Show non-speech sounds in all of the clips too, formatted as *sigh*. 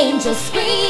angels scream.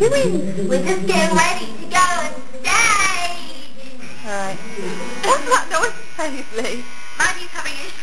doing? We're just getting ready to go on stage. Alright. *laughs* What's that noise, Paisley? Maddie's having issues.